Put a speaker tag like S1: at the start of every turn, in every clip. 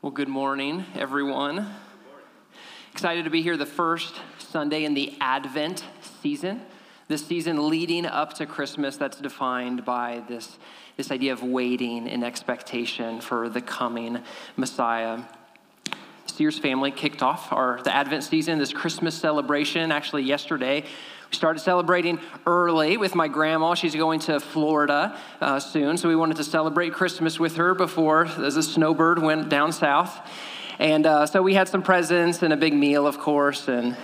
S1: Well, good morning, everyone. Excited to be here the first Sunday in the Advent season. This season leading up to Christmas that's defined by this, this idea of waiting in expectation for the coming Messiah. Sears family kicked off our the Advent season, this Christmas celebration, actually yesterday started celebrating early with my grandma. She's going to Florida uh, soon, so we wanted to celebrate Christmas with her before as a snowbird went down south. And uh, so we had some presents and a big meal, of course, and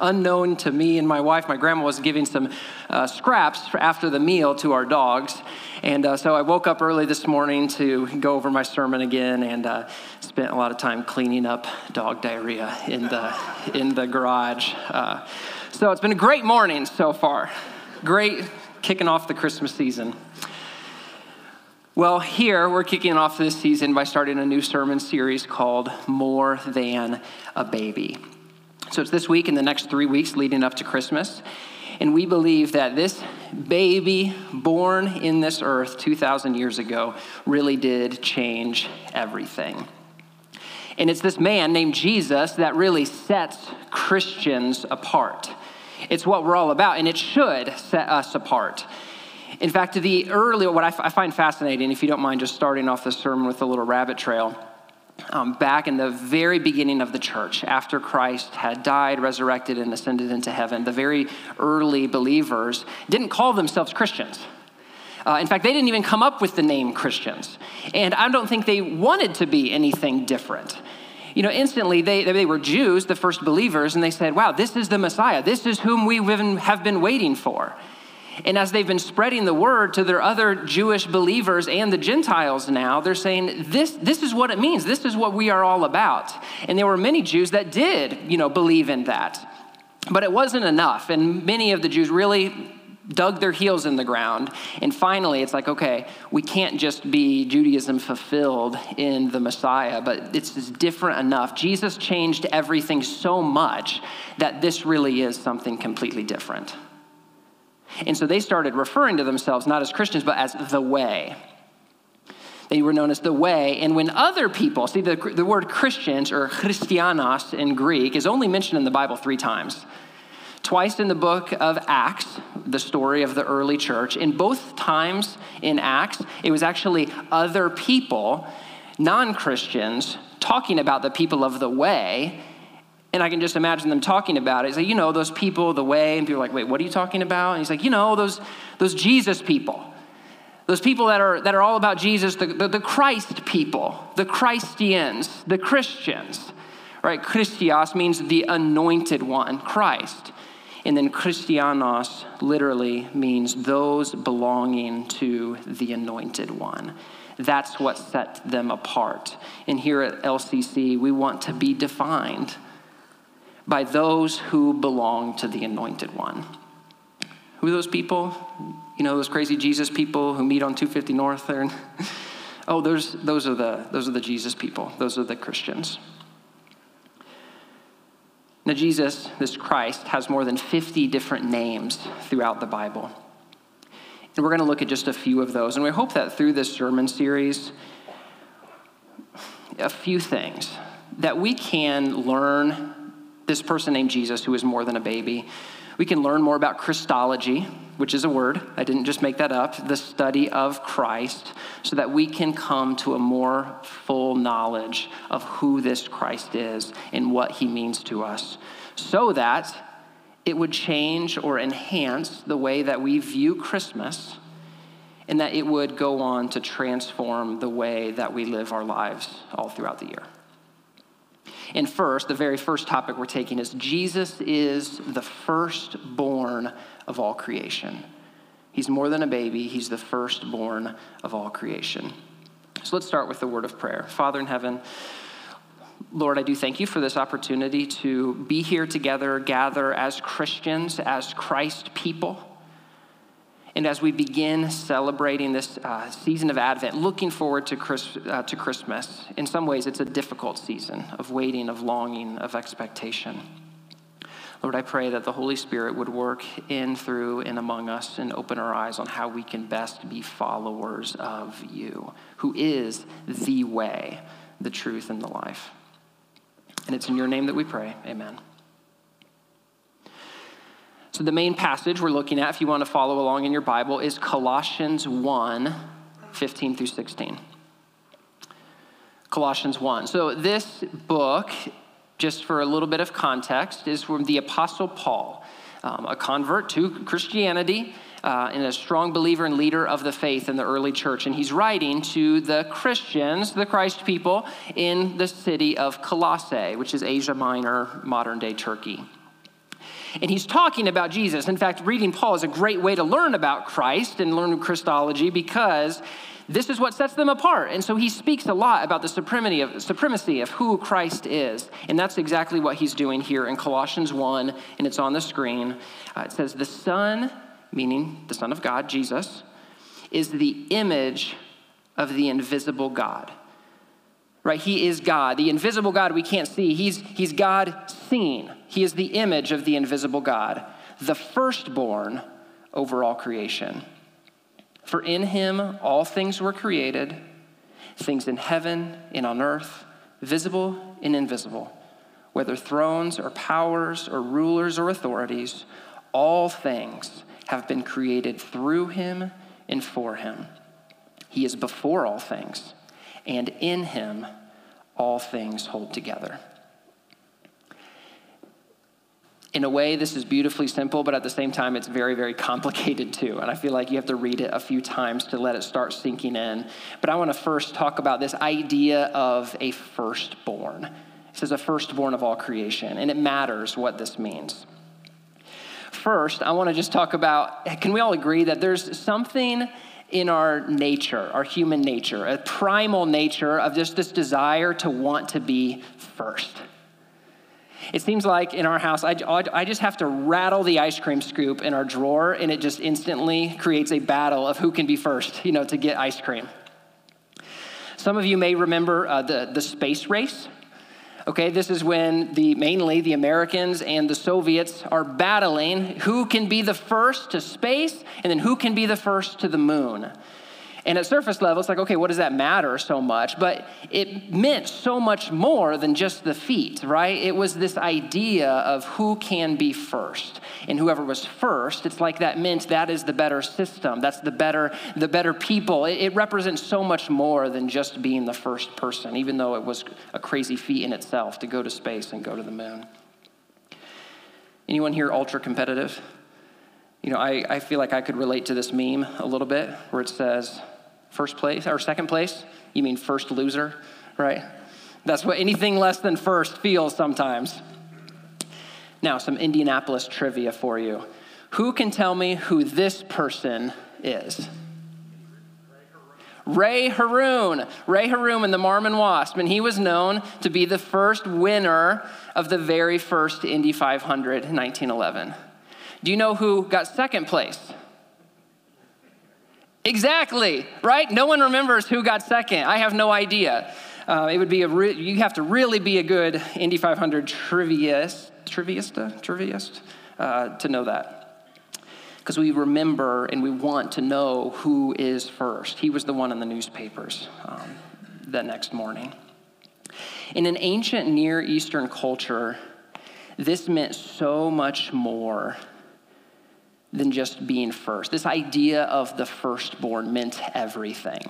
S1: unknown to me and my wife, my grandma was giving some uh, scraps after the meal to our dogs. And uh, so I woke up early this morning to go over my sermon again and uh, spent a lot of time cleaning up dog diarrhea in the, in the garage. So it's been a great morning so far. Great kicking off the Christmas season. Well, here we're kicking off this season by starting a new sermon series called More Than a Baby. So it's this week and the next three weeks leading up to Christmas. And we believe that this baby born in this earth 2,000 years ago really did change everything. And it's this man named Jesus that really sets Christians apart. It's what we're all about, and it should set us apart. In fact, the early, what I, f- I find fascinating, if you don't mind just starting off the sermon with a little rabbit trail, um, back in the very beginning of the church, after Christ had died, resurrected, and ascended into heaven, the very early believers didn't call themselves Christians. Uh, in fact, they didn't even come up with the name Christians. And I don't think they wanted to be anything different you know, instantly they, they were Jews, the first believers, and they said, wow, this is the Messiah. This is whom we have been waiting for. And as they've been spreading the word to their other Jewish believers and the Gentiles now, they're saying, this, this is what it means. This is what we are all about. And there were many Jews that did, you know, believe in that. But it wasn't enough. And many of the Jews really dug their heels in the ground. And finally, it's like, okay, we can't just be Judaism fulfilled in the Messiah, but it's different enough. Jesus changed everything so much that this really is something completely different. And so they started referring to themselves not as Christians, but as the way. They were known as the way. And when other people, see, the, the word Christians or Christianos in Greek is only mentioned in the Bible three times. Twice in the book of Acts, the story of the early church. In both times in Acts, it was actually other people, non Christians, talking about the people of the way. And I can just imagine them talking about it. He's like, you know, those people, the way. And people are like, wait, what are you talking about? And he's like, you know, those, those Jesus people. Those people that are, that are all about Jesus, the, the, the Christ people, the Christians, the Christians, right? Christios means the anointed one, Christ. And then Christianos literally means those belonging to the anointed one. That's what set them apart. And here at LCC, we want to be defined by those who belong to the anointed one. Who are those people? You know, those crazy Jesus people who meet on 250 North oh, those, those, are the, those are the Jesus people. Those are the Christians. Now, Jesus, this Christ, has more than 50 different names throughout the Bible. And we're going to look at just a few of those. And we hope that through this sermon series, a few things that we can learn this person named Jesus, who is more than a baby. We can learn more about Christology, which is a word. I didn't just make that up. The study of Christ, so that we can come to a more full knowledge of who this Christ is and what he means to us, so that it would change or enhance the way that we view Christmas and that it would go on to transform the way that we live our lives all throughout the year. And first, the very first topic we're taking is Jesus is the firstborn of all creation. He's more than a baby, he's the firstborn of all creation. So let's start with the word of prayer. Father in heaven, Lord, I do thank you for this opportunity to be here together, gather as Christians, as Christ people. And as we begin celebrating this uh, season of Advent, looking forward to, uh, to Christmas, in some ways it's a difficult season of waiting, of longing, of expectation. Lord, I pray that the Holy Spirit would work in, through, and among us and open our eyes on how we can best be followers of you, who is the way, the truth, and the life. And it's in your name that we pray. Amen. So, the main passage we're looking at, if you want to follow along in your Bible, is Colossians 1 15 through 16. Colossians 1. So, this book, just for a little bit of context, is from the Apostle Paul, um, a convert to Christianity. Uh, and a strong believer and leader of the faith in the early church. And he's writing to the Christians, the Christ people, in the city of Colossae, which is Asia Minor, modern day Turkey. And he's talking about Jesus. In fact, reading Paul is a great way to learn about Christ and learn Christology because this is what sets them apart. And so he speaks a lot about the supremacy of, supremacy of who Christ is. And that's exactly what he's doing here in Colossians 1, and it's on the screen. Uh, it says, The Son, meaning the Son of God, Jesus, is the image of the invisible God. Right? He is God. The invisible God we can't see. He's, he's God seen. He is the image of the invisible God, the firstborn over all creation. For in him all things were created, things in heaven and on earth, visible and invisible, whether thrones or powers or rulers or authorities, all things have been created through him and for him. He is before all things, and in him all things hold together in a way, this is beautifully simple, but at the same time, it's very, very complicated too. And I feel like you have to read it a few times to let it start sinking in. But I want to first talk about this idea of a firstborn. It says a firstborn of all creation, and it matters what this means. First, I want to just talk about can we all agree that there's something in our nature, our human nature, a primal nature of just this desire to want to be first? It seems like in our house, I, I just have to rattle the ice cream scoop in our drawer, and it just instantly creates a battle of who can be first, you know, to get ice cream. Some of you may remember uh, the, the space race. Okay, this is when the mainly the Americans and the Soviets are battling who can be the first to space and then who can be the first to the moon. And at surface level, it's like, okay, what does that matter so much? But it meant so much more than just the feat, right? It was this idea of who can be first. And whoever was first, it's like that meant that is the better system. That's the better, the better people. It, it represents so much more than just being the first person, even though it was a crazy feat in itself to go to space and go to the moon. Anyone here ultra competitive? You know, I, I feel like I could relate to this meme a little bit where it says, first place or second place, you mean first loser, right? That's what anything less than first feels sometimes. Now, some Indianapolis trivia for you. Who can tell me who this person is? Ray Harroun. Ray Harroun in the Marmon Wasp, and he was known to be the first winner of the very first Indy 500 in 1911. Do you know who got second place? Exactly, right? No one remembers who got second. I have no idea. Uh, it would be a re- you have to really be a good Indy 500 triviaist, triviasta, triviast uh, to know that. Because we remember and we want to know who is first. He was the one in the newspapers um, that next morning. In an ancient Near Eastern culture, this meant so much more than just being first. This idea of the firstborn meant everything.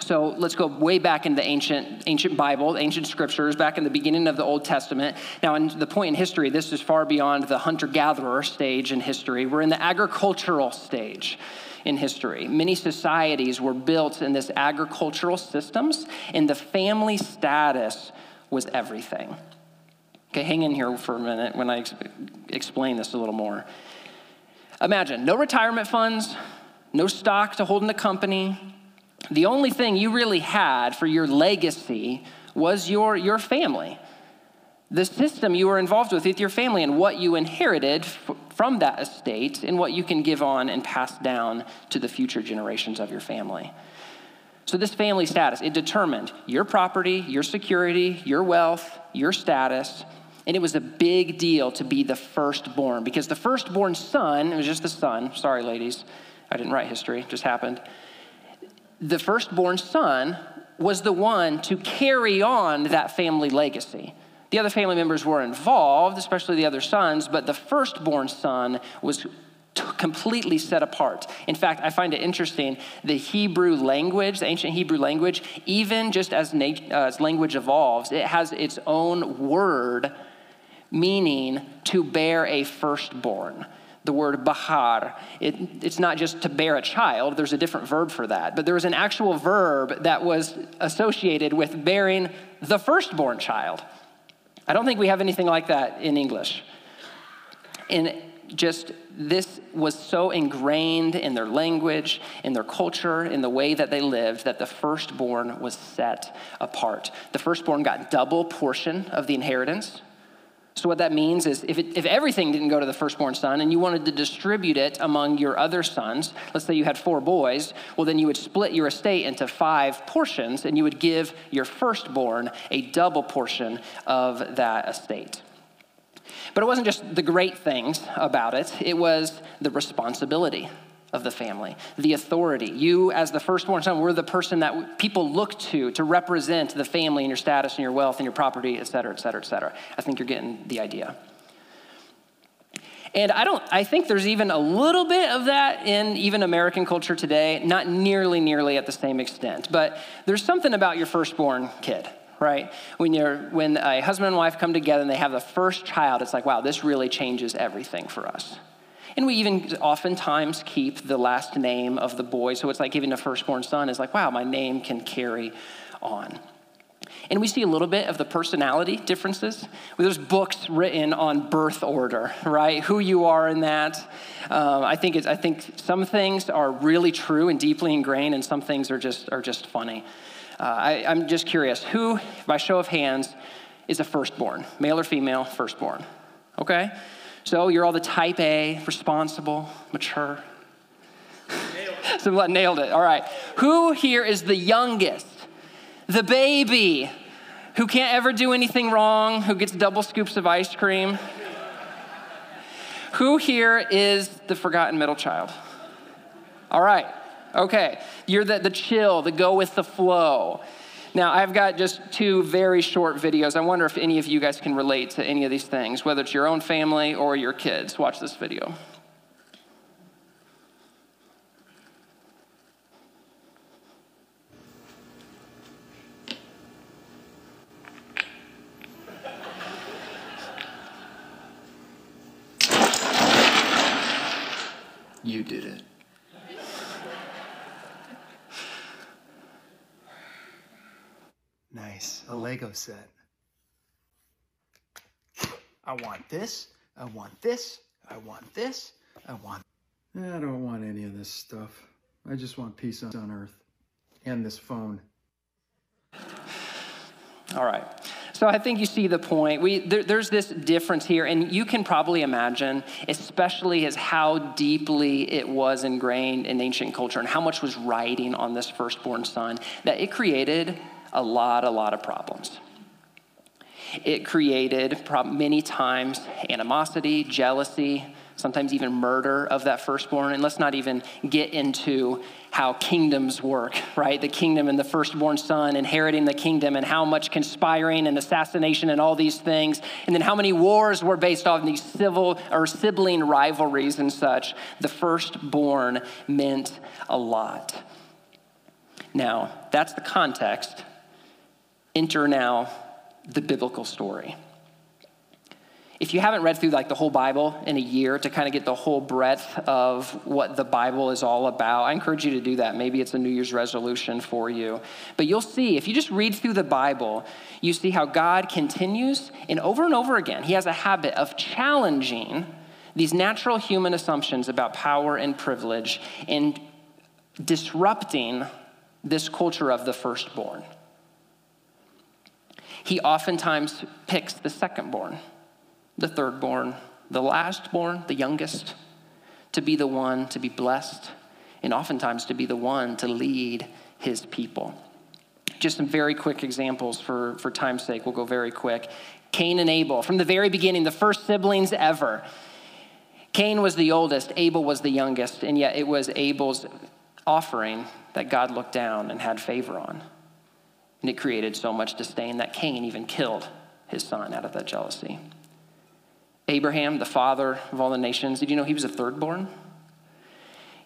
S1: So let's go way back in the ancient, ancient Bible, ancient scriptures, back in the beginning of the Old Testament. Now, in the point in history, this is far beyond the hunter gatherer stage in history. We're in the agricultural stage in history. Many societies were built in this agricultural systems, and the family status was everything. Okay, hang in here for a minute when I explain this a little more. Imagine no retirement funds, no stock to hold in the company. The only thing you really had for your legacy was your, your family. The system you were involved with with your family and what you inherited f- from that estate and what you can give on and pass down to the future generations of your family. So, this family status, it determined your property, your security, your wealth, your status, and it was a big deal to be the firstborn because the firstborn son, it was just the son, sorry, ladies, I didn't write history, it just happened. The firstborn son was the one to carry on that family legacy. The other family members were involved, especially the other sons, but the firstborn son was completely set apart. In fact, I find it interesting the Hebrew language, the ancient Hebrew language, even just as, nat- uh, as language evolves, it has its own word meaning to bear a firstborn. The word bahar, it, it's not just to bear a child, there's a different verb for that. But there was an actual verb that was associated with bearing the firstborn child. I don't think we have anything like that in English. And just this was so ingrained in their language, in their culture, in the way that they lived, that the firstborn was set apart. The firstborn got double portion of the inheritance. So, what that means is if, it, if everything didn't go to the firstborn son and you wanted to distribute it among your other sons, let's say you had four boys, well, then you would split your estate into five portions and you would give your firstborn a double portion of that estate. But it wasn't just the great things about it, it was the responsibility of the family, the authority. You, as the firstborn son, were the person that people look to to represent the family and your status and your wealth and your property, et cetera, et cetera, et cetera. I think you're getting the idea. And I don't I think there's even a little bit of that in even American culture today, not nearly nearly at the same extent. But there's something about your firstborn kid right? When, you're, when a husband and wife come together and they have the first child, it's like, wow, this really changes everything for us. And we even oftentimes keep the last name of the boy. So it's like giving a firstborn son is like, wow, my name can carry on. And we see a little bit of the personality differences. There's books written on birth order, right? Who you are in that. Um, I think I think some things are really true and deeply ingrained, and some things are just are just funny. Uh, I, I'm just curious who, by show of hands, is a firstborn, male or female, firstborn? Okay? So you're all the type A, responsible, mature. Nailed so nailed it. All right. Who here is the youngest? The baby who can't ever do anything wrong, who gets double scoops of ice cream? who here is the forgotten middle child? All right. Okay, you're the, the chill, the go with the flow. Now, I've got just two very short videos. I wonder if any of you guys can relate to any of these things, whether it's your own family or your kids. Watch this video.
S2: You did it. Nice, a Lego set. I want this, I want this, I want this, I want. I don't want any of this stuff. I just want peace on earth and this phone.
S1: All right. So I think you see the point. We, there, there's this difference here, and you can probably imagine, especially as how deeply it was ingrained in ancient culture and how much was riding on this firstborn son, that it created a lot, a lot of problems. It created many times animosity, jealousy, sometimes even murder of that firstborn. And let's not even get into how kingdoms work, right? The kingdom and the firstborn son inheriting the kingdom, and how much conspiring and assassination and all these things. And then how many wars were based on these civil or sibling rivalries and such. The firstborn meant a lot. Now, that's the context enter now the biblical story. If you haven't read through like the whole Bible in a year to kind of get the whole breadth of what the Bible is all about, I encourage you to do that. Maybe it's a New Year's resolution for you. But you'll see, if you just read through the Bible, you see how God continues and over and over again, He has a habit of challenging these natural human assumptions about power and privilege and disrupting this culture of the firstborn he oftentimes picks the second born, the third born, the last born, the youngest, to be the one to be blessed, and oftentimes to be the one to lead his people. Just some very quick examples for, for time's sake. We'll go very quick. Cain and Abel, from the very beginning, the first siblings ever. Cain was the oldest, Abel was the youngest, and yet it was Abel's offering that God looked down and had favor on. And it created so much disdain that Cain even killed his son out of that jealousy. Abraham, the father of all the nations, did you know he was a third born?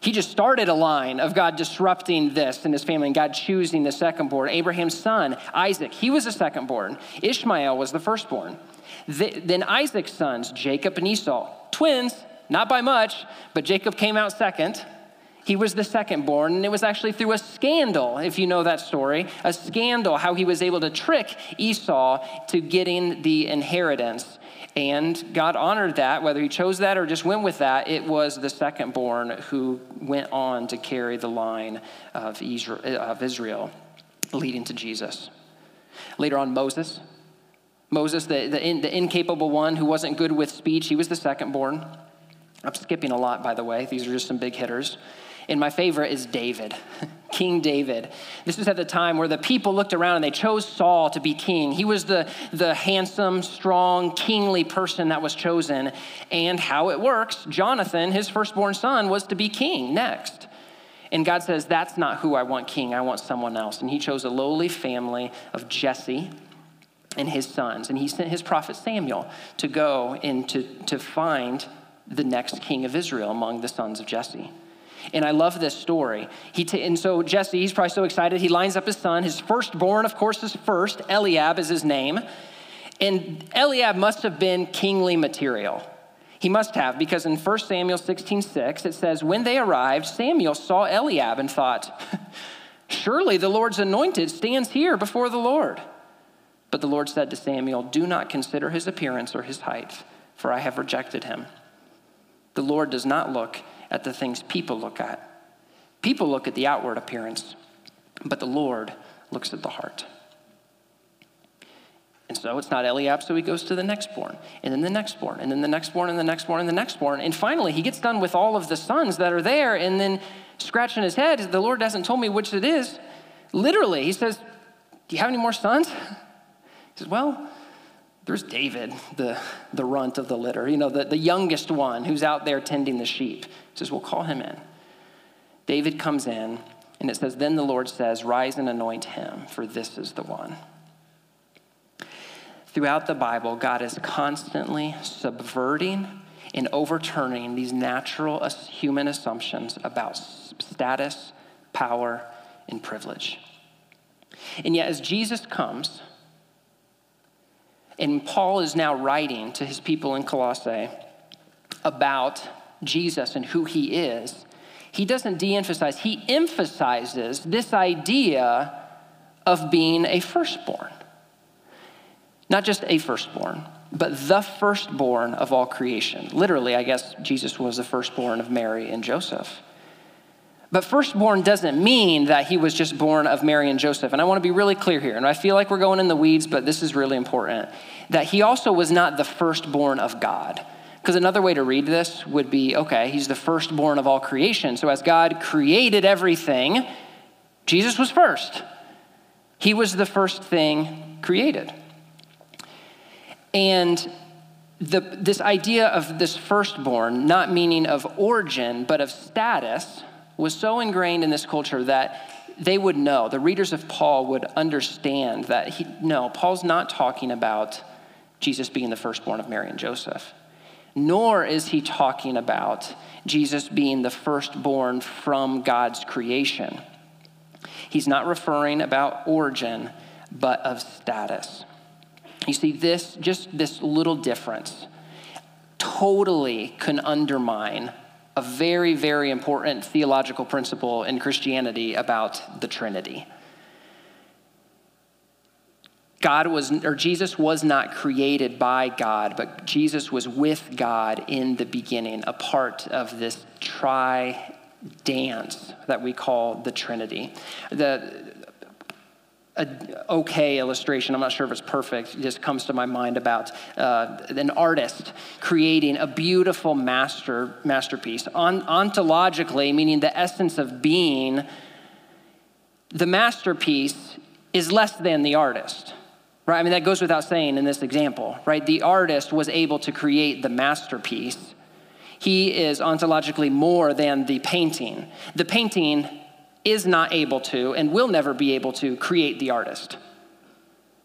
S1: He just started a line of God disrupting this in his family and God choosing the second born. Abraham's son, Isaac, he was the second born. Ishmael was the firstborn. Then Isaac's sons, Jacob and Esau, twins, not by much, but Jacob came out second. He was the second born, and it was actually through a scandal, if you know that story, a scandal, how he was able to trick Esau to getting the inheritance. And God honored that, whether he chose that or just went with that. It was the second born who went on to carry the line of Israel, leading to Jesus. Later on, Moses. Moses, the, the, in, the incapable one who wasn't good with speech, he was the second born. I'm skipping a lot, by the way. These are just some big hitters. And my favorite is David, King David. This was at the time where the people looked around and they chose Saul to be king. He was the, the handsome, strong, kingly person that was chosen. And how it works, Jonathan, his firstborn son, was to be king next. And God says, That's not who I want king. I want someone else. And he chose a lowly family of Jesse and his sons. And he sent his prophet Samuel to go and to, to find the next king of Israel among the sons of Jesse. And I love this story. He t- and so Jesse, he's probably so excited. He lines up his son. His firstborn, of course, is first. Eliab is his name. And Eliab must have been kingly material. He must have, because in 1 Samuel 16 6, it says, When they arrived, Samuel saw Eliab and thought, Surely the Lord's anointed stands here before the Lord. But the Lord said to Samuel, Do not consider his appearance or his height, for I have rejected him. The Lord does not look at the things people look at. People look at the outward appearance, but the Lord looks at the heart. And so it's not Eliab, so he goes to the next born, and then the next born, and then the next born, and the next born, and the next born. And finally, he gets done with all of the sons that are there, and then scratching his head, the Lord hasn't told me which it is. Literally, he says, Do you have any more sons? He says, Well, there's David, the, the runt of the litter, you know, the, the youngest one who's out there tending the sheep. He says, We'll call him in. David comes in, and it says, Then the Lord says, Rise and anoint him, for this is the one. Throughout the Bible, God is constantly subverting and overturning these natural human assumptions about status, power, and privilege. And yet, as Jesus comes, and Paul is now writing to his people in Colossae about Jesus and who he is. He doesn't de emphasize, he emphasizes this idea of being a firstborn. Not just a firstborn, but the firstborn of all creation. Literally, I guess Jesus was the firstborn of Mary and Joseph. But firstborn doesn't mean that he was just born of Mary and Joseph. And I want to be really clear here. And I feel like we're going in the weeds, but this is really important. That he also was not the firstborn of God. Because another way to read this would be okay, he's the firstborn of all creation. So as God created everything, Jesus was first. He was the first thing created. And the, this idea of this firstborn, not meaning of origin, but of status, was so ingrained in this culture that they would know, the readers of Paul would understand that he, no, Paul's not talking about Jesus being the firstborn of Mary and Joseph, nor is he talking about Jesus being the firstborn from God's creation. He's not referring about origin, but of status. You see, this, just this little difference, totally can undermine a very, very important theological principle in Christianity about the Trinity. God was, or Jesus was not created by God, but Jesus was with God in the beginning, a part of this tri dance that we call the Trinity. The, a okay illustration, I'm not sure if it's perfect, it just comes to my mind about uh, an artist creating a beautiful master, masterpiece. On, ontologically, meaning the essence of being, the masterpiece is less than the artist. Right? I mean, that goes without saying in this example, right? The artist was able to create the masterpiece. He is ontologically more than the painting. The painting is not able to and will never be able to create the artist.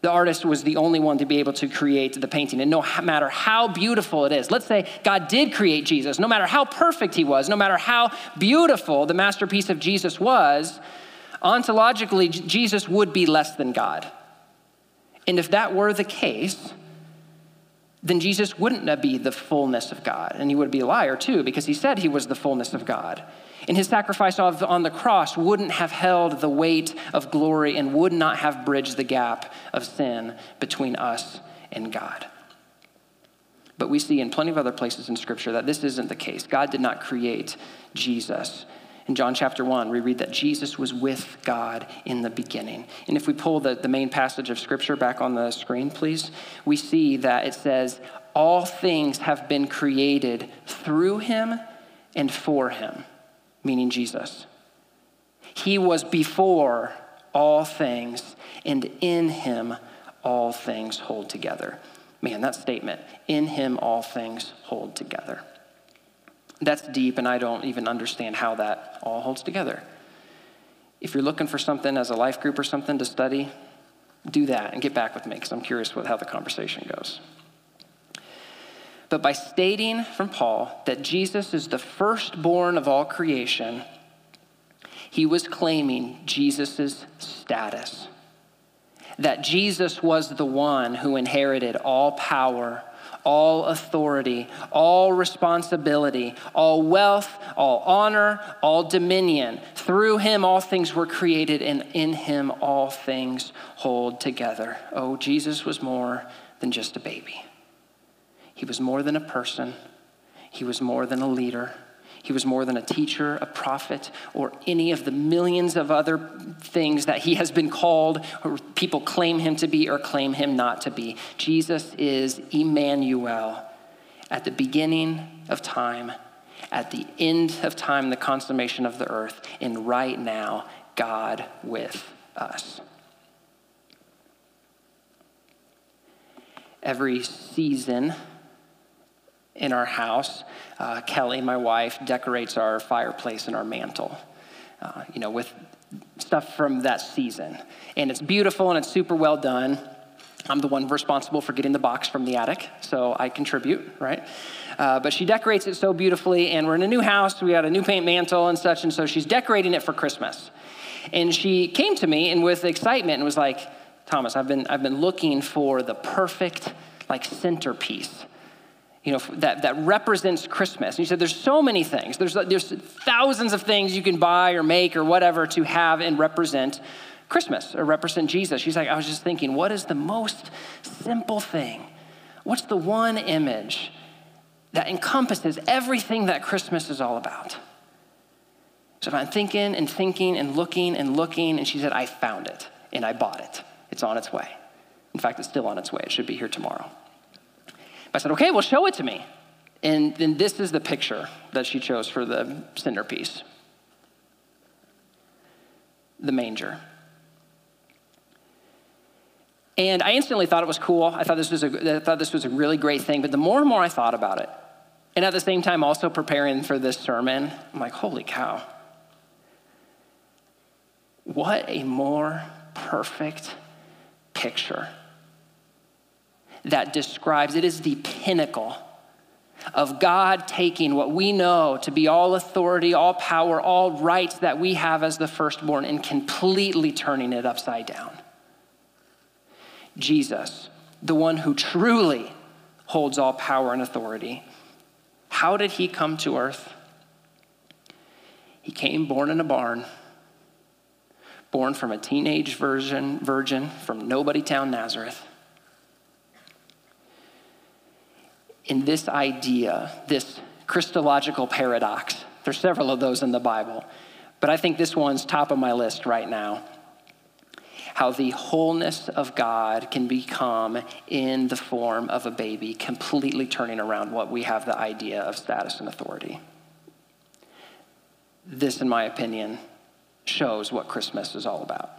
S1: The artist was the only one to be able to create the painting. And no matter how beautiful it is, let's say God did create Jesus, no matter how perfect he was, no matter how beautiful the masterpiece of Jesus was, ontologically, Jesus would be less than God. And if that were the case, then Jesus wouldn't be the fullness of God. And he would be a liar too, because he said he was the fullness of God. And his sacrifice on the cross wouldn't have held the weight of glory and would not have bridged the gap of sin between us and God. But we see in plenty of other places in Scripture that this isn't the case. God did not create Jesus. In John chapter 1, we read that Jesus was with God in the beginning. And if we pull the, the main passage of Scripture back on the screen, please, we see that it says, All things have been created through him and for him meaning Jesus. He was before all things, and in him all things hold together. Man, that statement, in him all things hold together. That's deep, and I don't even understand how that all holds together. If you're looking for something as a life group or something to study, do that and get back with me because I'm curious with how the conversation goes. But by stating from Paul that Jesus is the firstborn of all creation, he was claiming Jesus' status. That Jesus was the one who inherited all power, all authority, all responsibility, all wealth, all honor, all dominion. Through him, all things were created, and in him, all things hold together. Oh, Jesus was more than just a baby. He was more than a person, he was more than a leader. He was more than a teacher, a prophet, or any of the millions of other things that he has been called, or people claim him to be or claim him not to be. Jesus is Emmanuel at the beginning of time, at the end of time, the consummation of the earth, and right now, God with us. Every season, in our house. Uh, Kelly, my wife, decorates our fireplace and our mantle, uh, you know, with stuff from that season. And it's beautiful and it's super well done. I'm the one responsible for getting the box from the attic, so I contribute, right? Uh, but she decorates it so beautifully, and we're in a new house. We got a new paint mantle and such, and so she's decorating it for Christmas. And she came to me and with excitement and was like, Thomas, I've been, I've been looking for the perfect like centerpiece you know, that, that represents Christmas. And you said there's so many things. There's, there's thousands of things you can buy or make or whatever to have and represent Christmas or represent Jesus. She's like, I was just thinking, what is the most simple thing? What's the one image that encompasses everything that Christmas is all about? So I'm thinking and thinking and looking and looking, and she said, I found it and I bought it. It's on its way. In fact, it's still on its way. It should be here tomorrow. I said, okay, well, show it to me. And then this is the picture that she chose for the centerpiece the manger. And I instantly thought it was cool. I thought this was a, I thought this was a really great thing. But the more and more I thought about it, and at the same time also preparing for this sermon, I'm like, holy cow. What a more perfect picture that describes, it is the pinnacle of God taking what we know to be all authority, all power, all rights that we have as the firstborn and completely turning it upside down. Jesus, the one who truly holds all power and authority, how did he come to earth? He came born in a barn, born from a teenage virgin, virgin from nobody town Nazareth in this idea, this Christological paradox. There's several of those in the Bible, but I think this one's top of my list right now. How the wholeness of God can become in the form of a baby, completely turning around what we have the idea of status and authority. This, in my opinion, shows what Christmas is all about.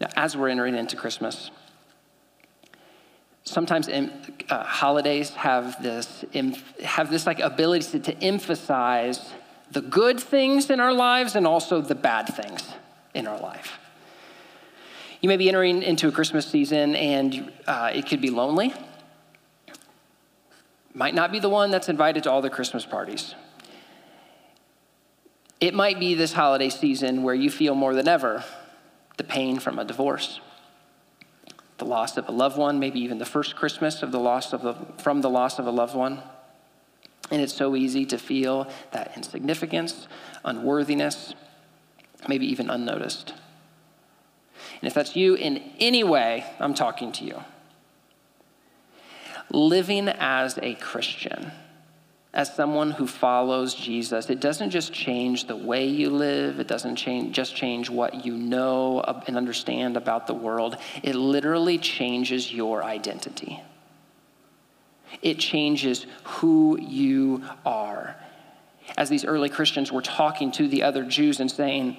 S1: Now, as we're entering into Christmas, sometimes uh, holidays have this have this like ability to, to emphasize the good things in our lives and also the bad things in our life You may be entering into a Christmas season and uh, it could be lonely. Might not be the one that's invited to all the Christmas parties. It might be this holiday season where you feel more than ever the pain from a divorce, the loss of a loved one, maybe even the first Christmas of the loss of a, from the loss of a loved one. And it's so easy to feel that insignificance, unworthiness, maybe even unnoticed. And if that's you in any way, I'm talking to you. Living as a Christian, as someone who follows Jesus, it doesn't just change the way you live, it doesn't change, just change what you know and understand about the world. It literally changes your identity. It changes who you are. As these early Christians were talking to the other Jews and saying,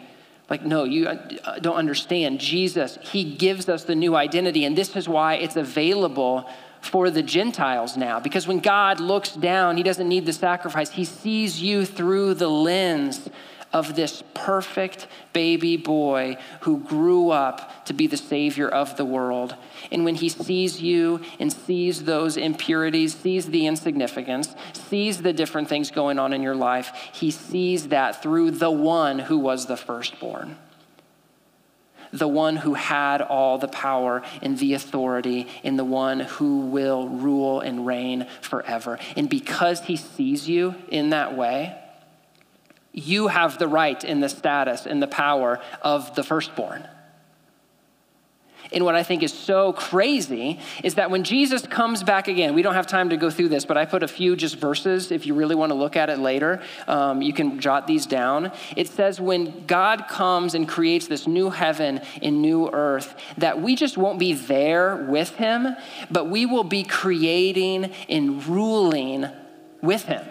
S1: like, no, you uh, don't understand. Jesus, He gives us the new identity, and this is why it's available for the Gentiles now. Because when God looks down, He doesn't need the sacrifice, He sees you through the lens of this perfect baby boy who grew up to be the Savior of the world. And when he sees you and sees those impurities, sees the insignificance, sees the different things going on in your life, he sees that through the one who was the firstborn. The one who had all the power and the authority, in the one who will rule and reign forever. And because he sees you in that way, you have the right and the status and the power of the firstborn. And what I think is so crazy is that when Jesus comes back again, we don't have time to go through this, but I put a few just verses. If you really want to look at it later, um, you can jot these down. It says, when God comes and creates this new heaven and new earth, that we just won't be there with him, but we will be creating and ruling with him.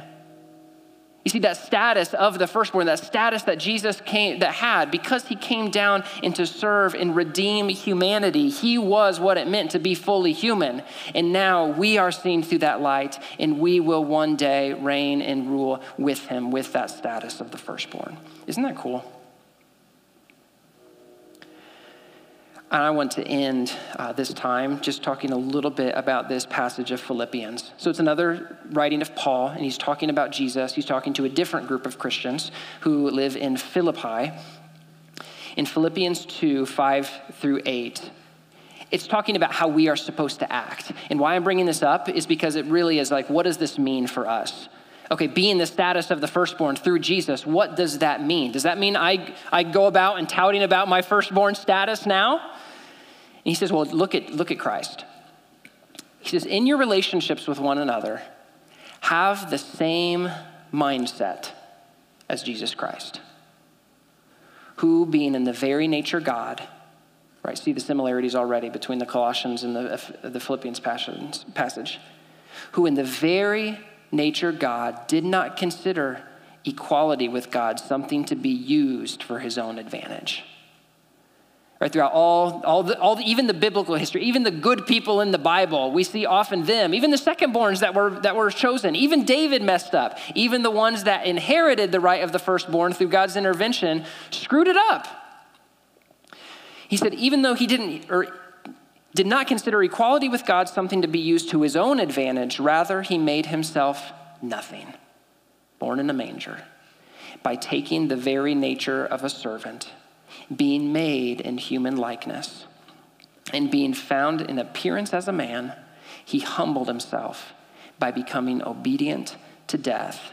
S1: You see, that status of the firstborn, that status that Jesus came, that had, because he came down and to serve and redeem humanity, he was what it meant to be fully human. And now we are seen through that light, and we will one day reign and rule with him with that status of the firstborn. Isn't that cool? And I want to end uh, this time just talking a little bit about this passage of Philippians. So it's another writing of Paul, and he's talking about Jesus. He's talking to a different group of Christians who live in Philippi. In Philippians 2 5 through 8, it's talking about how we are supposed to act. And why I'm bringing this up is because it really is like, what does this mean for us? Okay, being the status of the firstborn through Jesus, what does that mean? Does that mean I, I go about and touting about my firstborn status now? And he says, Well, look at, look at Christ. He says, In your relationships with one another, have the same mindset as Jesus Christ, who, being in the very nature God, right, see the similarities already between the Colossians and the, the Philippians passage, who, in the very nature God, did not consider equality with God something to be used for his own advantage Right throughout all, all, the, all the, even the biblical history, even the good people in the Bible, we see often them, even the secondborns that were, that were chosen, even David messed up, even the ones that inherited the right of the firstborn through God's intervention screwed it up. He said, even though he didn't, or did not consider equality with God something to be used to his own advantage, rather, he made himself nothing, born in a manger, by taking the very nature of a servant being made in human likeness. And being found in appearance as a man, he humbled himself by becoming obedient to death,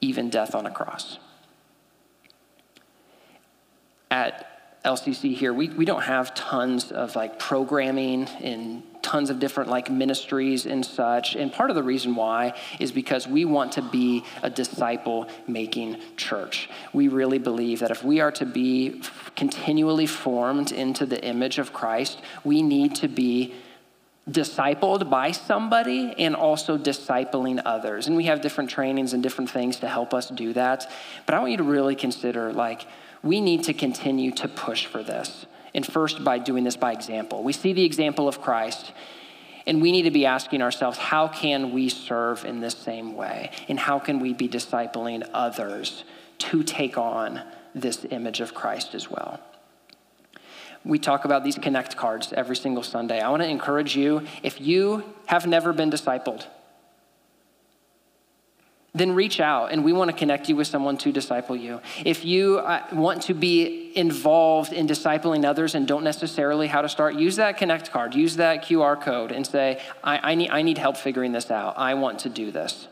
S1: even death on a cross. At LCC here, we, we don't have tons of like programming and tons of different like ministries and such. And part of the reason why is because we want to be a disciple making church. We really believe that if we are to be continually formed into the image of Christ, we need to be discipled by somebody and also discipling others. And we have different trainings and different things to help us do that. But I want you to really consider like, we need to continue to push for this. And first, by doing this by example. We see the example of Christ, and we need to be asking ourselves how can we serve in this same way? And how can we be discipling others to take on this image of Christ as well? we talk about these connect cards every single Sunday. I want to encourage you if you have never been discipled, then reach out and we want to connect you with someone to disciple you. If you uh, want to be involved in discipling others and don't necessarily how to start, use that connect card, use that QR code and say, I, I need, I need help figuring this out. I want to do this.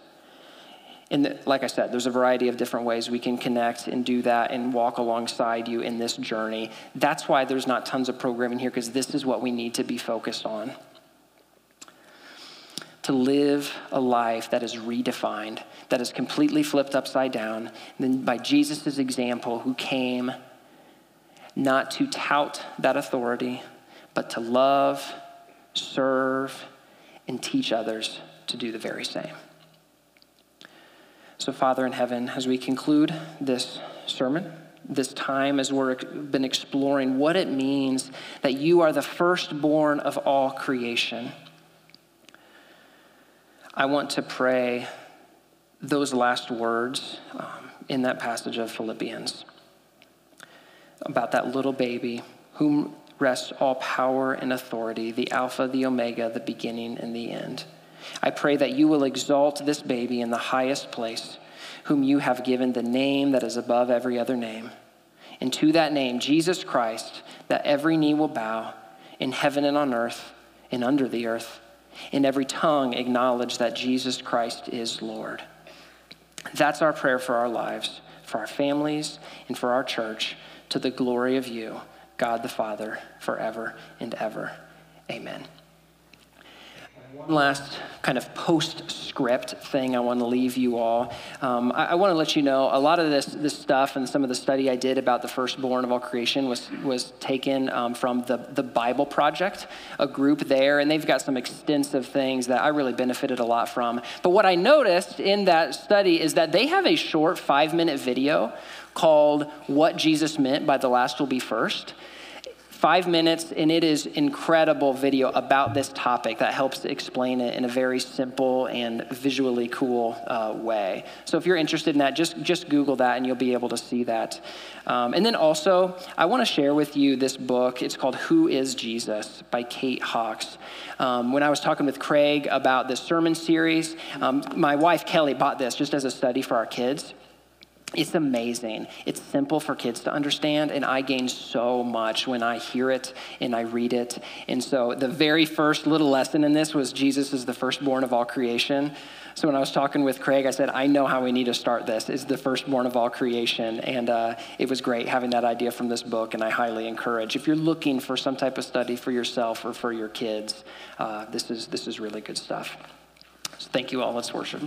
S1: And like I said, there's a variety of different ways we can connect and do that and walk alongside you in this journey. That's why there's not tons of programming here because this is what we need to be focused on to live a life that is redefined, that is completely flipped upside down, then by Jesus' example, who came not to tout that authority, but to love, serve, and teach others to do the very same. So, Father in heaven, as we conclude this sermon, this time as we've been exploring what it means that you are the firstborn of all creation I want to pray those last words um, in that passage of Philippians about that little baby whom rests all power and authority, the Alpha, the Omega, the beginning and the end. I pray that you will exalt this baby in the highest place, whom you have given the name that is above every other name. And to that name, Jesus Christ, that every knee will bow in heaven and on earth and under the earth in every tongue acknowledge that Jesus Christ is Lord. That's our prayer for our lives, for our families, and for our church, to the glory of you, God the Father, forever and ever. Amen one last kind of postscript thing I want to leave you all. Um, I, I, want to let you know a lot of this, this stuff and some of the study I did about the firstborn of all creation was, was taken um, from the, the Bible Project, a group there, and they've got some extensive things that I really benefited a lot from. But what I noticed in that study is that they have a short five minute video called What Jesus Meant by the Last Will Be First five minutes, and it is incredible video about this topic that helps explain it in a very simple and visually cool uh, way. So if you're interested in that, just, just Google that and you'll be able to see that. Um, and then also, I want to share with you this book. It's called Who is Jesus by Kate Hawks. Um, when I was talking with Craig about this sermon series, um, my wife Kelly bought this just as a study for our kids. It's amazing. It's simple for kids to understand, and I gain so much when I hear it and I read it. And so, the very first little lesson in this was Jesus is the firstborn of all creation. So, when I was talking with Craig, I said, I know how we need to start this. Is the firstborn of all creation. And uh, it was great having that idea from this book, and I highly encourage. If you're looking for some type of study for yourself or for your kids, uh, this, is, this is really good stuff. So, thank you all. Let's worship.